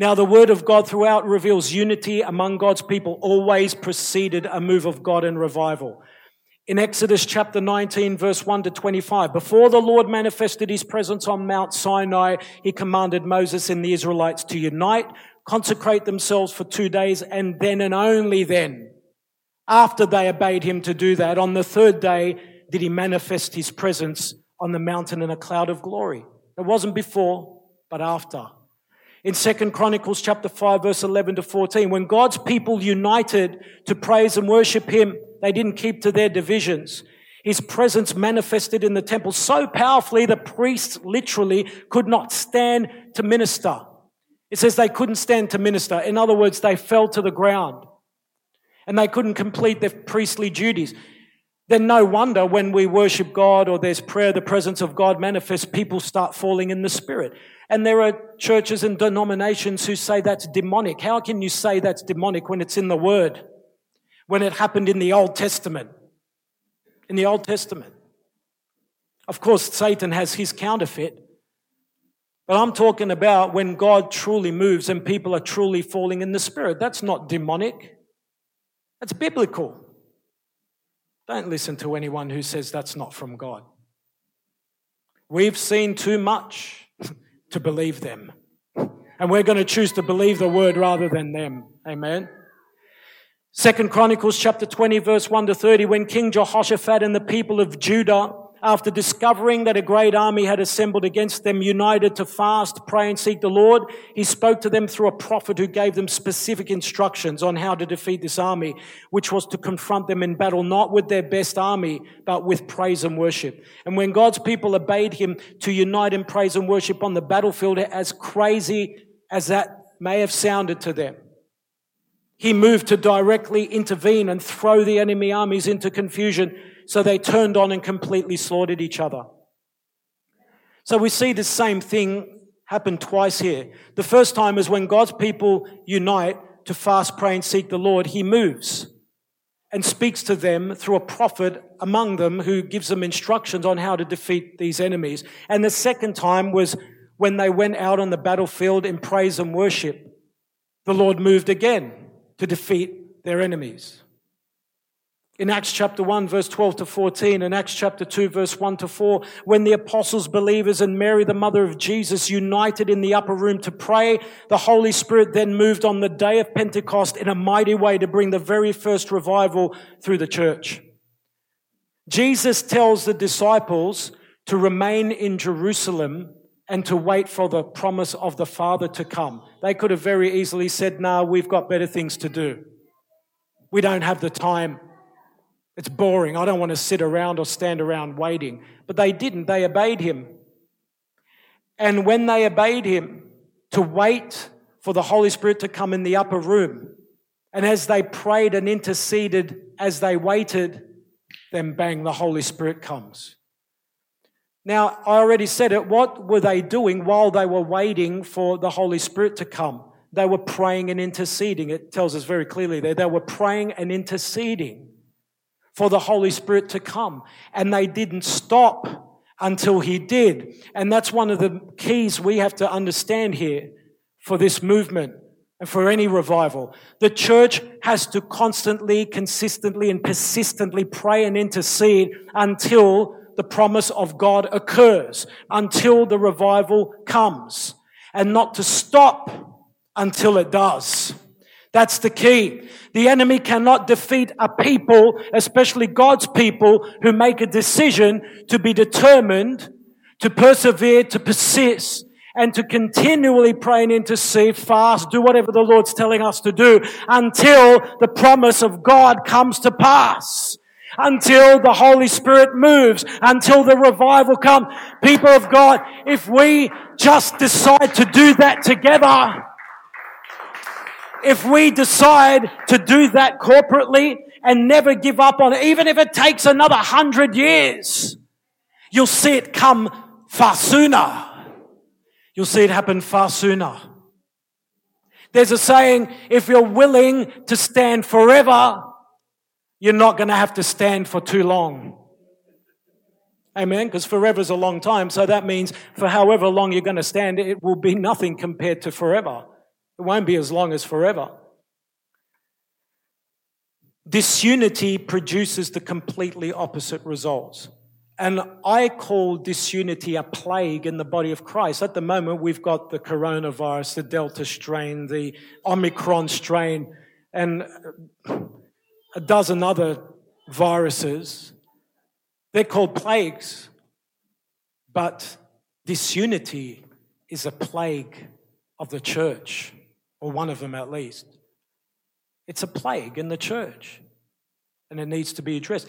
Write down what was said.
Now, the word of God throughout reveals unity among God's people, always preceded a move of God in revival. In Exodus chapter 19, verse 1 to 25, before the Lord manifested his presence on Mount Sinai, he commanded Moses and the Israelites to unite, consecrate themselves for two days, and then and only then, after they obeyed him to do that, on the third day, did he manifest his presence on the mountain in a cloud of glory. It wasn't before, but after in Second Chronicles chapter 5 verse 11 to 14. When God's people united to praise and worship Him, they didn't keep to their divisions. His presence manifested in the temple so powerfully the priests literally could not stand to minister. It says they couldn't stand to minister. In other words, they fell to the ground and they couldn't complete their priestly duties. Then no wonder when we worship God or there's prayer, the presence of God manifests, people start falling in the spirit. And there are churches and denominations who say that's demonic. How can you say that's demonic when it's in the Word? When it happened in the Old Testament? In the Old Testament. Of course, Satan has his counterfeit. But I'm talking about when God truly moves and people are truly falling in the Spirit. That's not demonic, that's biblical. Don't listen to anyone who says that's not from God. We've seen too much to believe them. And we're going to choose to believe the word rather than them. Amen. Second Chronicles chapter 20 verse 1 to 30, when King Jehoshaphat and the people of Judah after discovering that a great army had assembled against them, united to fast, pray, and seek the Lord, he spoke to them through a prophet who gave them specific instructions on how to defeat this army, which was to confront them in battle, not with their best army, but with praise and worship. And when God's people obeyed him to unite in praise and worship on the battlefield, as crazy as that may have sounded to them, he moved to directly intervene and throw the enemy armies into confusion so they turned on and completely slaughtered each other. So we see the same thing happen twice here. The first time is when God's people unite to fast, pray, and seek the Lord, He moves and speaks to them through a prophet among them who gives them instructions on how to defeat these enemies. And the second time was when they went out on the battlefield in praise and worship. The Lord moved again to defeat their enemies. In Acts chapter 1 verse 12 to 14 and Acts chapter 2 verse 1 to 4 when the apostles believers and Mary the mother of Jesus united in the upper room to pray the Holy Spirit then moved on the day of Pentecost in a mighty way to bring the very first revival through the church. Jesus tells the disciples to remain in Jerusalem and to wait for the promise of the Father to come. They could have very easily said, no, we've got better things to do. We don't have the time. It's boring. I don't want to sit around or stand around waiting. But they didn't. They obeyed him. And when they obeyed him to wait for the Holy Spirit to come in the upper room, and as they prayed and interceded as they waited, then bang, the Holy Spirit comes. Now, I already said it. What were they doing while they were waiting for the Holy Spirit to come? They were praying and interceding. It tells us very clearly there. They were praying and interceding for the Holy Spirit to come. And they didn't stop until He did. And that's one of the keys we have to understand here for this movement and for any revival. The church has to constantly, consistently, and persistently pray and intercede until the promise of God occurs, until the revival comes, and not to stop until it does. That's the key. The enemy cannot defeat a people, especially God's people, who make a decision to be determined, to persevere, to persist, and to continually pray and intercede, fast, do whatever the Lord's telling us to do until the promise of God comes to pass. Until the Holy Spirit moves, until the revival comes. People of God, if we just decide to do that together, if we decide to do that corporately and never give up on it, even if it takes another hundred years, you'll see it come far sooner. You'll see it happen far sooner. There's a saying, if you're willing to stand forever, you're not going to have to stand for too long. Amen? Because forever is a long time. So that means for however long you're going to stand, it will be nothing compared to forever. It won't be as long as forever. Disunity produces the completely opposite results. And I call disunity a plague in the body of Christ. At the moment, we've got the coronavirus, the Delta strain, the Omicron strain, and a dozen other viruses. They're called plagues. But disunity is a plague of the church, or one of them at least. It's a plague in the church, and it needs to be addressed.